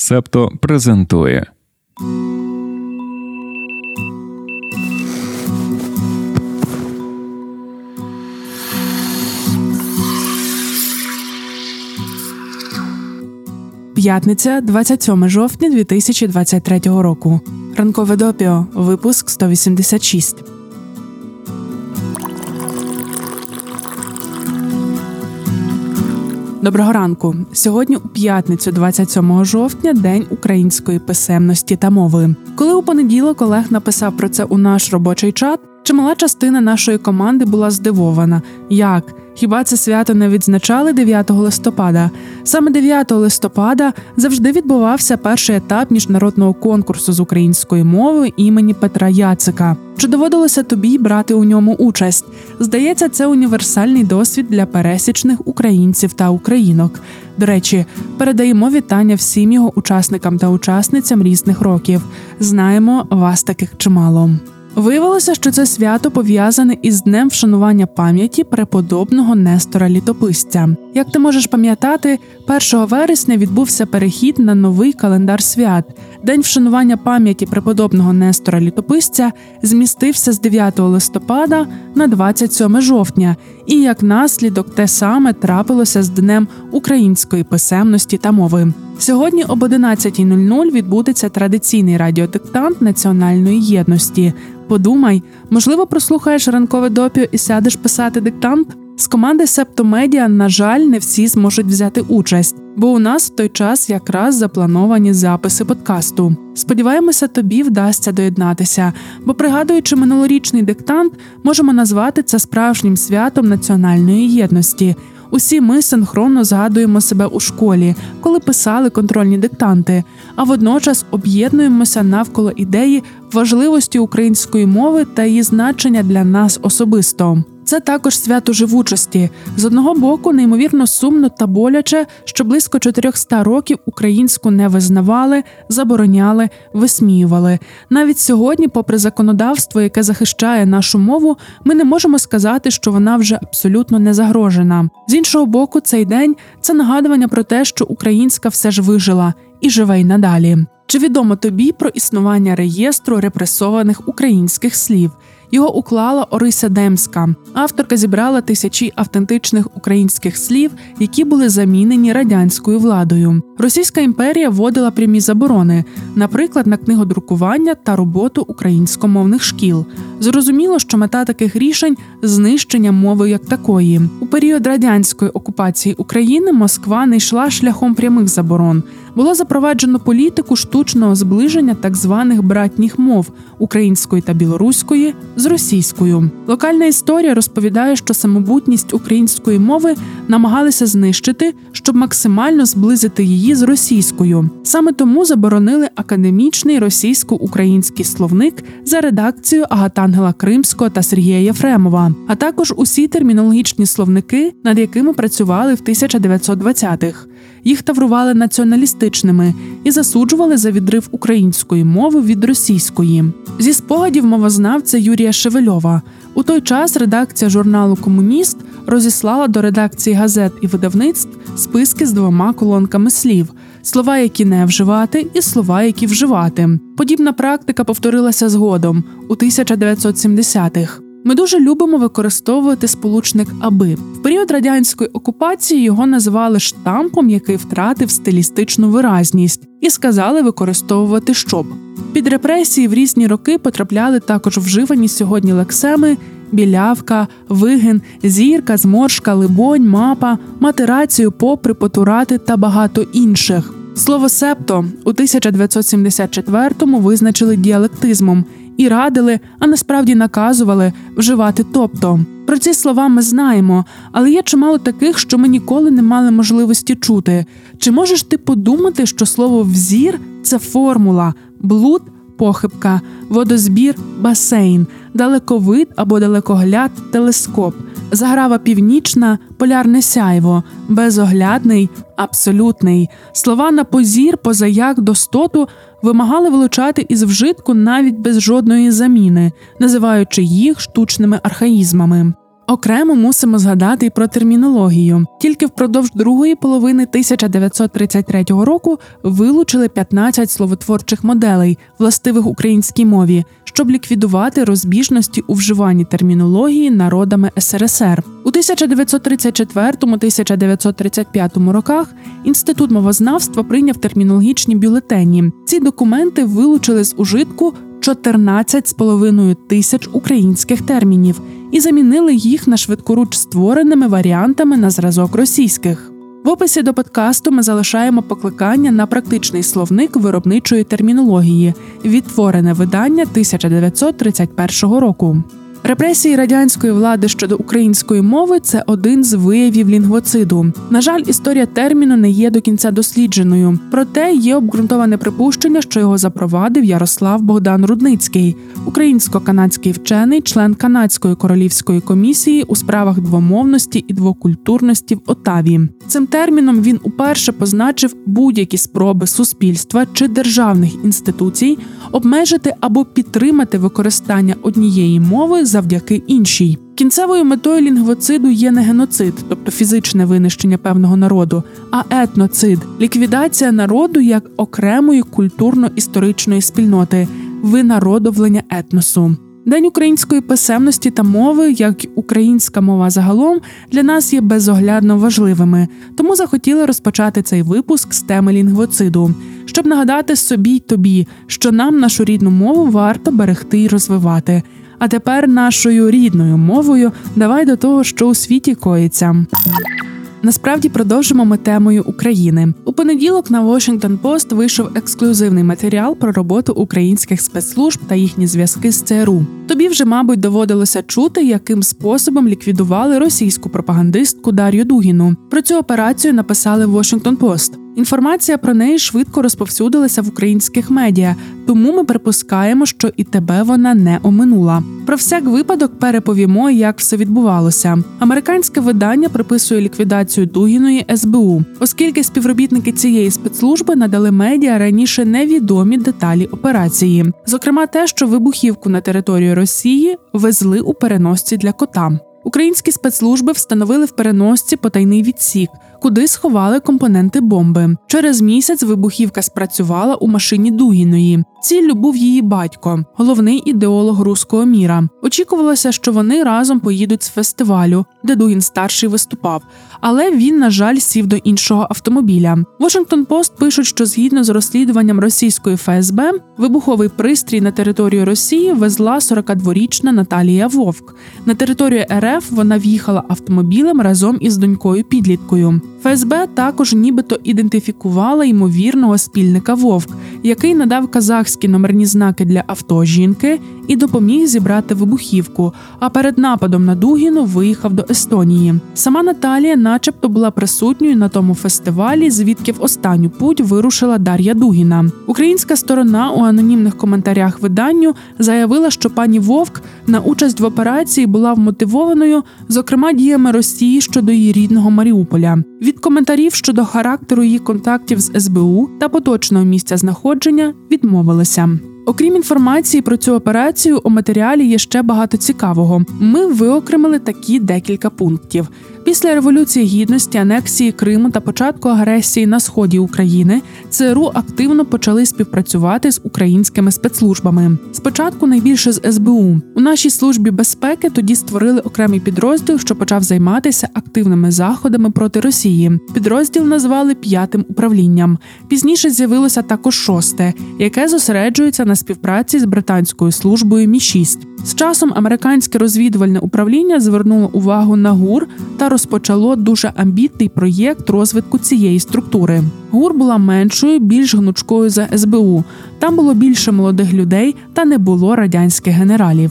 Септо презентує. П'ятниця, 27 жовтня 2023 року. Ранкове допіо. Випуск 186. Доброго ранку. Сьогодні у п'ятницю, 27 жовтня, день української писемності та мови. Коли у понеділок Олег написав про це у наш робочий чат, чимала частина нашої команди була здивована, як Хіба це свято не відзначали 9 листопада? Саме 9 листопада завжди відбувався перший етап міжнародного конкурсу з української мови імені Петра Яцика. Чи доводилося тобі брати у ньому участь? Здається, це універсальний досвід для пересічних українців та українок. До речі, передаємо вітання всім його учасникам та учасницям різних років. Знаємо вас таких чимало. Виявилося, що це свято пов'язане із днем вшанування пам'яті преподобного Нестора Літописця. Як ти можеш пам'ятати, 1 вересня відбувся перехід на новий календар свят. День вшанування пам'яті преподобного Нестора Літописця змістився з 9 листопада на 27 жовтня, і як наслідок те саме трапилося з Днем української писемності та мови. Сьогодні об 11.00 відбудеться традиційний радіодиктант національної єдності. Подумай, можливо, прослухаєш ранкове допіо і сядеш писати диктант. З команди Септомедіа, на жаль, не всі зможуть взяти участь, бо у нас в той час якраз заплановані записи подкасту. Сподіваємося, тобі вдасться доєднатися, бо, пригадуючи минулорічний диктант, можемо назвати це справжнім святом національної єдності. Усі ми синхронно згадуємо себе у школі, коли писали контрольні диктанти, а водночас об'єднуємося навколо ідеї важливості української мови та її значення для нас особисто. Це також свято живучості. З одного боку, неймовірно сумно та боляче, що близько 400 років українську не визнавали, забороняли, висміювали. Навіть сьогодні, попри законодавство, яке захищає нашу мову, ми не можемо сказати, що вона вже абсолютно не загрожена. З іншого боку, цей день це нагадування про те, що українська все ж вижила і живе й надалі. Чи відомо тобі про існування реєстру репресованих українських слів? Його уклала Орися Демська. Авторка зібрала тисячі автентичних українських слів, які були замінені радянською владою. Російська імперія вводила прямі заборони, наприклад, на книгодрукування та роботу українськомовних шкіл. Зрозуміло, що мета таких рішень знищення мови як такої. У період радянської окупації України Москва не йшла шляхом прямих заборон. Було запроваджено політику штучного зближення так званих братніх мов української та білоруської з російською. Локальна історія розповідає, що самобутність української мови намагалися знищити, щоб максимально зблизити її з російською. Саме тому заборонили академічний російсько-український словник за редакцією Агатангела Кримського та Сергія Єфремова, а також усі термінологічні словники, над якими працювали в 1920-х. Їх таврували націоналістичними і засуджували за відрив української мови від російської. Зі спогадів мовознавця Юрія Шевельова у той час редакція журналу Комуніст розіслала до редакції газет і видавництв списки з двома колонками слів. Слова, які не вживати, і слова, які вживати. Подібна практика повторилася згодом у 1970-х. Ми дуже любимо використовувати сполучник аби в період радянської окупації його називали штампом, який втратив стилістичну виразність, і сказали використовувати щоб. Під репресії в різні роки потрапляли також вживані сьогодні лексеми. Білявка, вигин, зірка, зморшка, либонь, мапа, матерацію, попри, потурати та багато інших. Слово септо у 1974-му визначили діалектизмом і радили, а насправді наказували вживати тобто. Про ці слова ми знаємо, але є чимало таких, що ми ніколи не мали можливості чути. Чи можеш ти подумати, що слово взір це формула, блуд похибка, водозбір басейн, далековид або далекогляд телескоп, заграва північна, полярне сяйво, безоглядний, абсолютний. Слова на позір, позаяк, достоту вимагали вилучати із вжитку навіть без жодної заміни, називаючи їх штучними архаїзмами. Окремо мусимо згадати й про термінологію. Тільки впродовж другої половини 1933 року вилучили 15 словотворчих моделей, властивих українській мові, щоб ліквідувати розбіжності у вживанні термінології народами СРСР. У 1934-1935 роках інститут мовознавства прийняв термінологічні бюлетені. Ці документи вилучили з ужитку 14,5 тисяч українських термінів і замінили їх на швидкоруч створеними варіантами на зразок російських. В описі до подкасту ми залишаємо покликання на практичний словник виробничої термінології, відтворене видання 1931 року. Репресії радянської влади щодо української мови це один з виявів лінгвоциду. На жаль, історія терміну не є до кінця дослідженою, проте є обґрунтоване припущення, що його запровадив Ярослав Богдан Рудницький, українсько-канадський вчений, член канадської королівської комісії у справах двомовності і двокультурності в Отаві. Цим терміном він уперше позначив будь-які спроби суспільства чи державних інституцій обмежити або підтримати використання однієї мови завдяки іншій. Кінцевою метою лінгвоциду є не геноцид, тобто фізичне винищення певного народу, а етноцид ліквідація народу як окремої культурно-історичної спільноти, винародовлення етносу. День української писемності та мови, як українська мова загалом, для нас є безоглядно важливими, тому захотіли розпочати цей випуск з теми лінгвоциду, щоб нагадати собі й тобі, що нам нашу рідну мову варто берегти й розвивати. А тепер нашою рідною мовою давай до того, що у світі коїться. Насправді продовжимо ми темою України. У понеділок на Washington Post вийшов ексклюзивний матеріал про роботу українських спецслужб та їхні зв'язки з ЦРУ. Тобі вже, мабуть, доводилося чути, яким способом ліквідували російську пропагандистку Дар'ю Дугіну. Про цю операцію написали Washington Post. Інформація про неї швидко розповсюдилася в українських медіа, тому ми припускаємо, що і тебе вона не оминула. Про всяк випадок переповімо, як все відбувалося. Американське видання приписує ліквідацію Дугіної СБУ, оскільки співробітники цієї спецслужби надали медіа раніше невідомі деталі операції, зокрема те, що вибухівку на територію Росії везли у переносці для кота. Українські спецслужби встановили в переносці потайний відсік, куди сховали компоненти бомби. Через місяць вибухівка спрацювала у машині Дугіної. Ціллю був її батько, головний ідеолог руського міра. Очікувалося, що вони разом поїдуть з фестивалю, де Дугін старший виступав, але він, на жаль, сів до іншого автомобіля. Washington Post пишуть, що згідно з розслідуванням російської ФСБ, вибуховий пристрій на територію Росії везла 42-річна Наталія Вовк. На територію РФ вона в'їхала автомобілем разом із донькою підліткою. ФСБ також нібито ідентифікувала ймовірного спільника Вовк, який надав казахські номерні знаки для авто жінки і допоміг зібрати вибухівку. А перед нападом на Дугіну виїхав до Естонії. Сама Наталія, начебто, була присутньою на тому фестивалі, звідки в останню путь вирушила Дар'я Дугіна. Українська сторона у анонімних коментарях виданню заявила, що пані Вовк на участь в операції була вмотивованою, зокрема діями Росії щодо її рідного Маріуполя. Від коментарів щодо характеру її контактів з СБУ та поточного місця знаходження відмовилися. Окрім інформації про цю операцію, у матеріалі є ще багато цікавого. Ми виокремили такі декілька пунктів. Після революції гідності, анексії Криму та початку агресії на сході України ЦРУ активно почали співпрацювати з українськими спецслужбами. Спочатку найбільше з СБУ у нашій службі безпеки тоді створили окремий підрозділ, що почав займатися активними заходами проти Росії. Підрозділ назвали п'ятим управлінням. Пізніше з'явилося також шосте, яке зосереджується на співпраці з британською службою Мі 6 з часом американське розвідувальне управління звернуло увагу на ГУР та розпочало дуже амбітний проєкт розвитку цієї структури. ГУР була меншою, більш гнучкою за СБУ. Там було більше молодих людей та не було радянських генералів.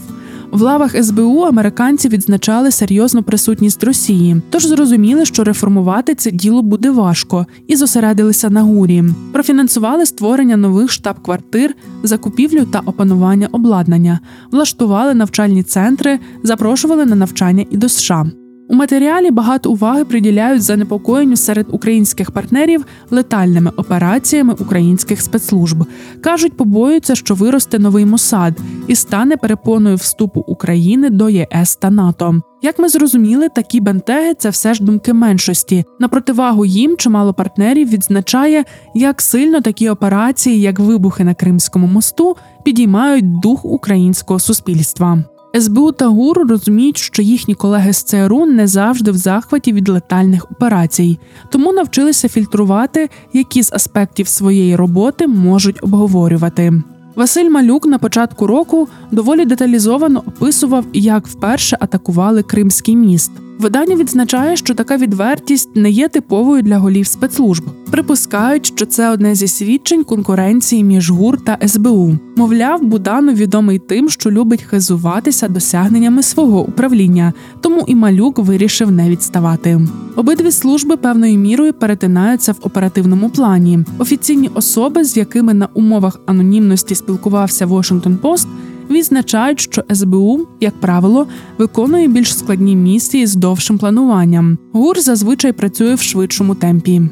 В лавах СБУ американці відзначали серйозну присутність Росії, тож зрозуміли, що реформувати це діло буде важко, і зосередилися на гурі. Профінансували створення нових штаб-квартир, закупівлю та опанування обладнання, влаштували навчальні центри, запрошували на навчання і до США. У матеріалі багато уваги приділяють занепокоєнню серед українських партнерів летальними операціями українських спецслужб. кажуть, побоюються, що виросте новий Мосад і стане перепоною вступу України до ЄС та НАТО. Як ми зрозуміли, такі бентеги це все ж думки меншості. На противагу їм чимало партнерів відзначає, як сильно такі операції, як вибухи на Кримському мосту, підіймають дух українського суспільства. СБУ та ГУР розуміють, що їхні колеги з ЦРУ не завжди в захваті від летальних операцій, тому навчилися фільтрувати, які з аспектів своєї роботи можуть обговорювати. Василь Малюк на початку року доволі деталізовано описував, як вперше атакували Кримський міст. Видання відзначає, що така відвертість не є типовою для голів спецслужб. Припускають, що це одне зі свідчень конкуренції між ГУР та СБУ. Мовляв, Буданов відомий тим, що любить хизуватися досягненнями свого управління, тому і малюк вирішив не відставати. Обидві служби певною мірою перетинаються в оперативному плані. Офіційні особи, з якими на умовах анонімності спілкувався Washington Post, відзначають, що СБУ, як правило, виконує більш складні місії з довшим плануванням. ГУР зазвичай працює в швидшому темпі.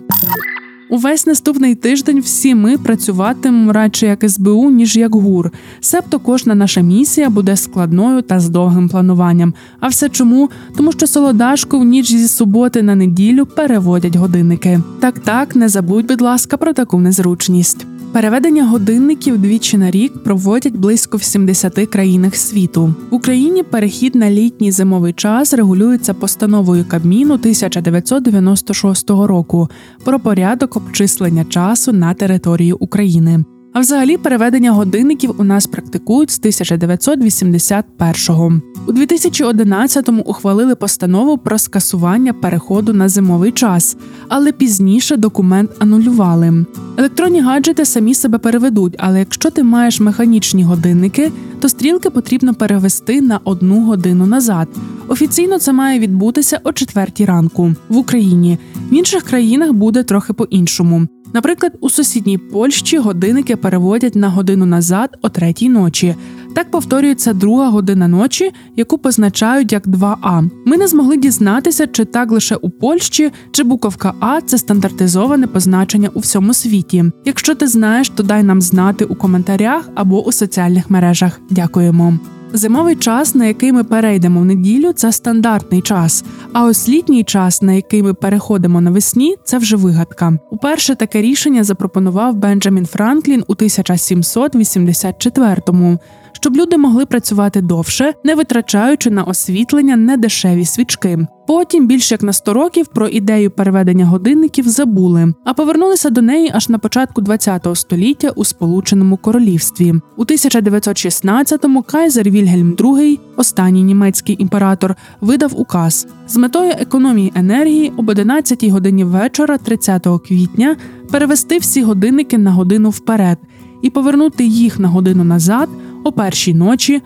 Увесь наступний тиждень всі ми працюватимемо радше як СБУ, ніж як ГУР. Себто кожна наша місія буде складною та з довгим плануванням. А все чому? Тому що солодашку в ніч зі суботи на неділю переводять годинники. Так, так, не забудь, будь ласка, про таку незручність. Переведення годинників двічі на рік проводять близько в 70 країнах світу. В Україні перехід на літній зимовий час регулюється постановою Кабміну 1996 року про порядок обчислення часу на території України. А взагалі переведення годинників у нас практикують з 1981-го. У 2011-му ухвалили постанову про скасування переходу на зимовий час, але пізніше документ анулювали. Електронні гаджети самі себе переведуть, але якщо ти маєш механічні годинники, то стрілки потрібно перевести на одну годину назад. Офіційно це має відбутися о четвертій ранку в Україні. В інших країнах буде трохи по-іншому. Наприклад, у сусідній Польщі годинники переводять на годину назад о третій ночі. Так повторюється друга година ночі, яку позначають як 2А. Ми не змогли дізнатися, чи так лише у Польщі, чи буковка А це стандартизоване позначення у всьому світі. Якщо ти знаєш, то дай нам знати у коментарях або у соціальних мережах. Дякуємо. Зимовий час, на який ми перейдемо в неділю, це стандартний час. А ось літній час, на який ми переходимо навесні, це вже вигадка. Уперше таке рішення запропонував Бенджамін Франклін у 1784-му щоб люди могли працювати довше, не витрачаючи на освітлення недешеві свічки. Потім, більш як на 100 років, про ідею переведення годинників забули, а повернулися до неї аж на початку ХХ століття у Сполученому Королівстві. У 1916-му Кайзер Вільгельм II, останній німецький імператор, видав указ з метою економії енергії об 11 годині вечора, 30 квітня, перевести всі годинники на годину вперед і повернути їх на годину назад о першій ночі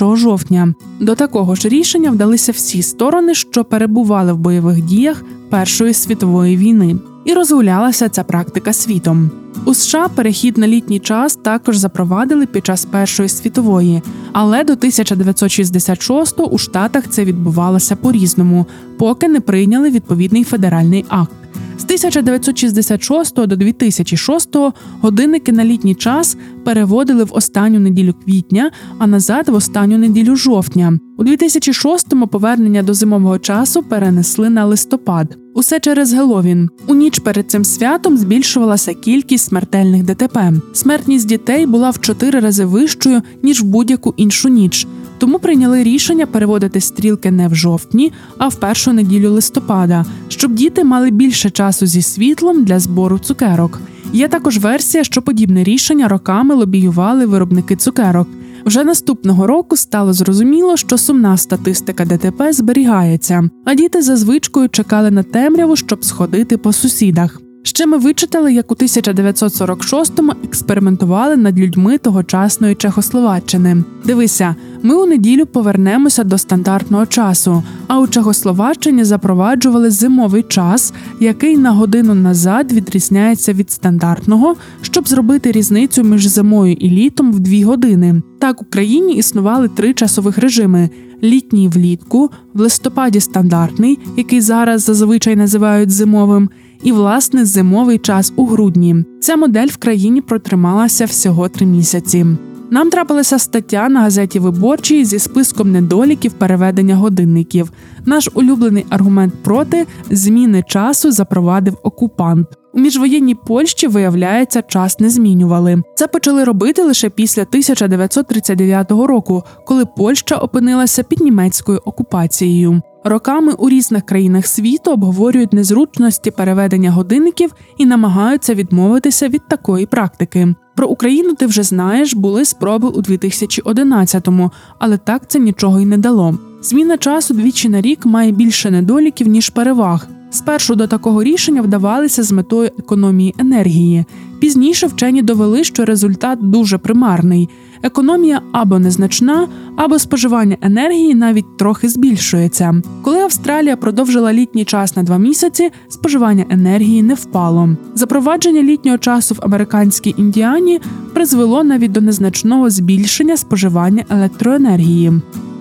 1 жовтня. До такого ж рішення вдалися всі сторони, що перебували в бойових діях Першої світової війни, і розгулялася ця практика світом. У США перехід на літній час також запровадили під час Першої світової, але до 1966-го у Штатах це відбувалося по різному, поки не прийняли відповідний федеральний акт. З 1966 до 2006 годинники на літній час переводили в останню неділю квітня, а назад в останню неділю жовтня. У 2006-му повернення до зимового часу перенесли на листопад. Усе через Геловін. У ніч перед цим святом збільшувалася кількість смертельних ДТП. Смертність дітей була в чотири рази вищою ніж в будь-яку іншу ніч. Тому прийняли рішення переводити стрілки не в жовтні, а в першу неділю листопада, щоб діти мали більше часу зі світлом для збору цукерок. Є також версія, що подібне рішення роками лобіювали виробники цукерок. Вже наступного року стало зрозуміло, що сумна статистика ДТП зберігається, а діти за звичкою чекали на темряву, щоб сходити по сусідах. Ще ми вичитали, як у 1946-му експериментували над людьми тогочасної Чехословаччини. Дивися, ми у неділю повернемося до стандартного часу. А у Чехословаччині запроваджували зимовий час, який на годину назад відрізняється від стандартного, щоб зробити різницю між зимою і літом в дві години. Так в Україні існували три часових режими: літній влітку, в листопаді стандартний, який зараз зазвичай називають зимовим і власне зимовий час у грудні. Ця модель в країні протрималася всього три місяці. Нам трапилася стаття на газеті Виборчій зі списком недоліків переведення годинників. Наш улюблений аргумент проти зміни часу запровадив окупант. У міжвоєнній Польщі, виявляється, час не змінювали. Це почали робити лише після 1939 року, коли Польща опинилася під німецькою окупацією. Роками у різних країнах світу обговорюють незручності переведення годинників і намагаються відмовитися від такої практики. Про Україну ти вже знаєш, були спроби у 2011-му, але так це нічого й не дало. Зміна часу двічі на рік має більше недоліків ніж переваг. Спершу до такого рішення вдавалися з метою економії енергії. Пізніше вчені довели, що результат дуже примарний. Економія або незначна, або споживання енергії навіть трохи збільшується. Коли Австралія продовжила літній час на два місяці, споживання енергії не впало. Запровадження літнього часу в американській індіані призвело навіть до незначного збільшення споживання електроенергії.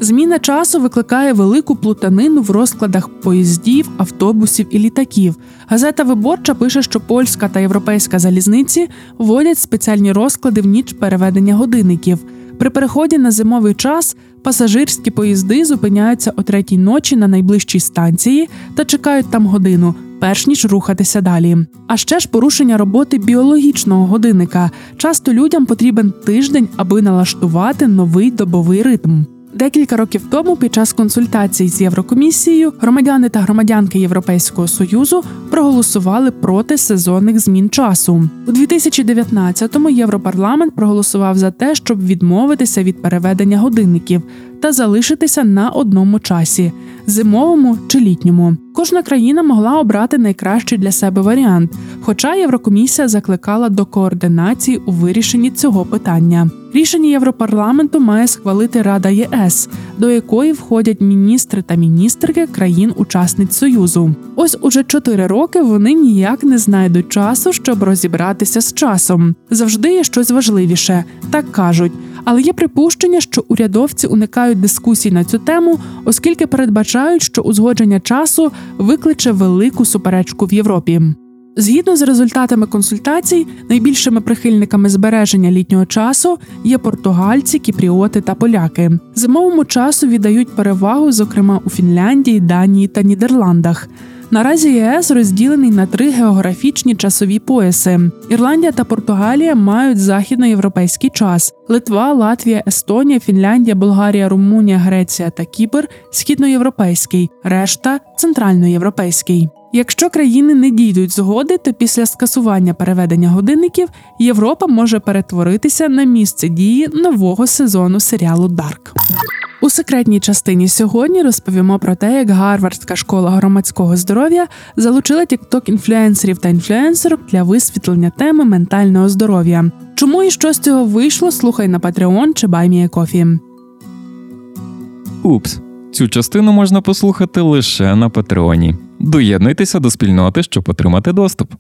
Зміна часу викликає велику плутанину в розкладах поїздів, автобусів і літаків. Газета Виборча пише, що польська та європейська залізниці вводять спеціальні розклади в ніч переведення годинників. При переході на зимовий час пасажирські поїзди зупиняються о третій ночі на найближчій станції та чекають там годину, перш ніж рухатися далі. А ще ж порушення роботи біологічного годинника. Часто людям потрібен тиждень, аби налаштувати новий добовий ритм. Декілька років тому, під час консультацій з Єврокомісією, громадяни та громадянки Європейського союзу проголосували проти сезонних змін часу. У 2019-му Європарламент проголосував за те, щоб відмовитися від переведення годинників та залишитися на одному часі зимовому чи літньому. Кожна країна могла обрати найкращий для себе варіант, хоча Єврокомісія закликала до координації у вирішенні цього питання. Рішення Європарламенту має схвалити Рада ЄС, до якої входять міністри та міністрки країн-учасниць Союзу. Ось уже чотири роки вони ніяк не знайдуть часу, щоб розібратися з часом. Завжди є щось важливіше, так кажуть. Але є припущення, що урядовці уникають дискусій на цю тему, оскільки передбачають, що узгодження часу викличе велику суперечку в Європі. Згідно з результатами консультацій, найбільшими прихильниками збереження літнього часу є португальці, кіпріоти та поляки. Зимовому часу віддають перевагу, зокрема у Фінляндії, Данії та Нідерландах. Наразі ЄС розділений на три географічні часові пояси. Ірландія та Португалія мають західноєвропейський час. Литва, Латвія, Естонія, Фінляндія, Болгарія, Румунія, Греція та Кіпр східноєвропейський, решта центральноєвропейський. Якщо країни не дійдуть згоди, то після скасування переведення годинників Європа може перетворитися на місце дії нового сезону серіалу Dark. Секретній частині сьогодні розповімо про те, як Гарвардська школа громадського здоров'я залучила TikTok інфлюенсерів та інфлюенсерок для висвітлення теми ментального здоров'я. Чому і що з цього вийшло? Слухай на Patreon чи Ko-fi. Упс. Цю частину можна послухати лише на Патреоні. Доєднуйтеся до спільноти, щоб отримати доступ.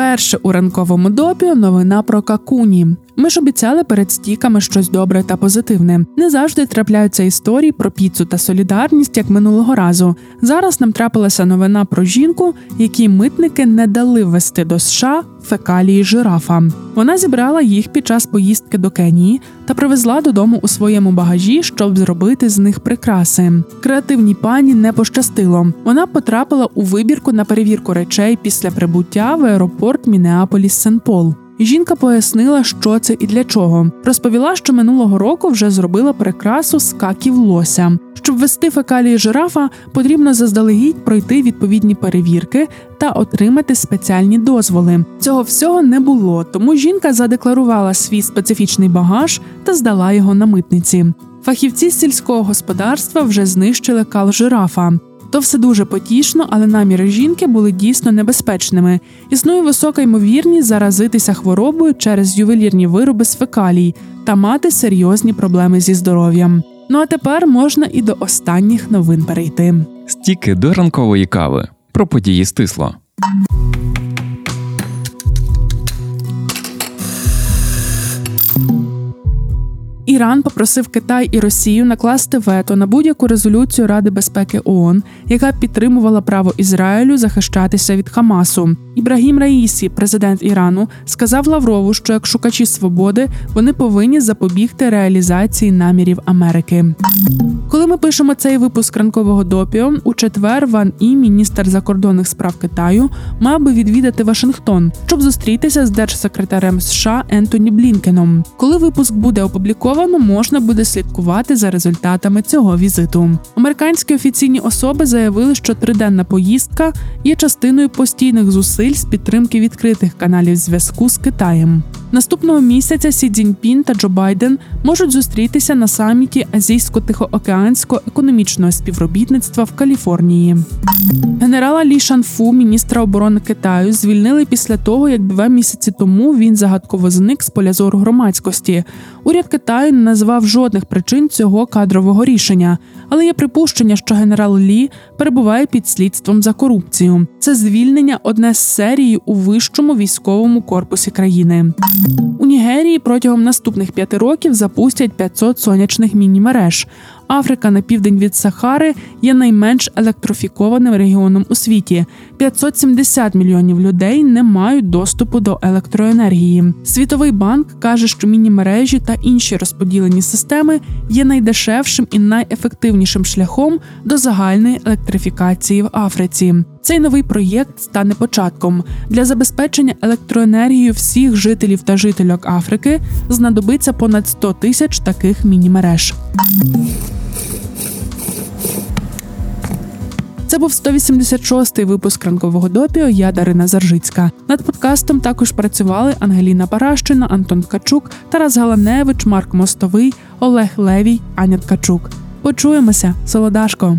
Перше у ранковому допі новина про какуні. Ми ж обіцяли перед стіками щось добре та позитивне. Не завжди трапляються історії про піцу та солідарність, як минулого разу. Зараз нам трапилася новина про жінку, якій митники не дали ввести до США фекалії жирафа. Вона зібрала їх під час поїздки до Кенії та привезла додому у своєму багажі, щоб зробити з них прикраси. Креативній пані не пощастило. Вона потрапила у вибірку на перевірку речей після прибуття в аеропорт Мінеаполіс Сен Пол. Жінка пояснила, що це і для чого. Розповіла, що минулого року вже зробила прикрасу з каків лося. Щоб ввести фекалії жирафа, потрібно заздалегідь пройти відповідні перевірки та отримати спеціальні дозволи. Цього всього не було, тому жінка задекларувала свій специфічний багаж та здала його на митниці. Фахівці сільського господарства вже знищили кал жирафа. То все дуже потішно, але наміри жінки були дійсно небезпечними. Існує висока ймовірність заразитися хворобою через ювелірні вироби з фекалій та мати серйозні проблеми зі здоров'ям. Ну а тепер можна і до останніх новин перейти. Стіки до ранкової кави про події стисло. Іран попросив Китай і Росію накласти вето на будь-яку резолюцію Ради безпеки ООН, яка підтримувала право Ізраїлю захищатися від Хамасу. Ібрагім Раїсі, президент Ірану, сказав Лаврову, що як шукачі свободи вони повинні запобігти реалізації намірів Америки. Коли ми пишемо цей випуск ранкового допіо, у четвер Ван І, міністр закордонних справ Китаю, мав би відвідати Вашингтон, щоб зустрітися з держсекретарем США Ентоні Блінкеном. Коли випуск буде опубліковано, можна буде слідкувати за результатами цього візиту. Американські офіційні особи заявили, що триденна поїздка є частиною постійних зусиль з підтримки відкритих каналів зв'язку з Китаєм. Наступного місяця Сі Цзіньпін та Джо Байден можуть зустрітися на саміті Азійсько-Тихоокеанського економічного співробітництва в Каліфорнії. Генерала Лі Шанфу, міністра оборони Китаю, звільнили після того, як два місяці тому він загадково зник з поля зору громадськості. Уряд Китаю не назвав жодних причин цього кадрового рішення, але є припущення, що генерал Лі перебуває під слідством за корупцію. Це звільнення одне з серії у вищому військовому корпусі країни. У Нігерії протягом наступних п'яти років запустять 500 сонячних міні-мереж. Африка на південь від Сахари є найменш електрифікованим регіоном у світі. 570 мільйонів людей не мають доступу до електроенергії. Світовий банк каже, що міні-мережі та інші розподілені системи є найдешевшим і найефективнішим шляхом до загальної електрифікації в Африці. Цей новий проєкт стане початком для забезпечення електроенергією всіх жителів та жительок Африки. Знадобиться понад 100 тисяч таких міні-мереж. Це був 186-й випуск ранкового допіо. Я Дарина Заржицька. Над подкастом також працювали Ангеліна Паращина, Антон Ткачук, Тарас Галаневич, Марк Мостовий, Олег Левій, Аня Ткачук. Почуємося, солодашко.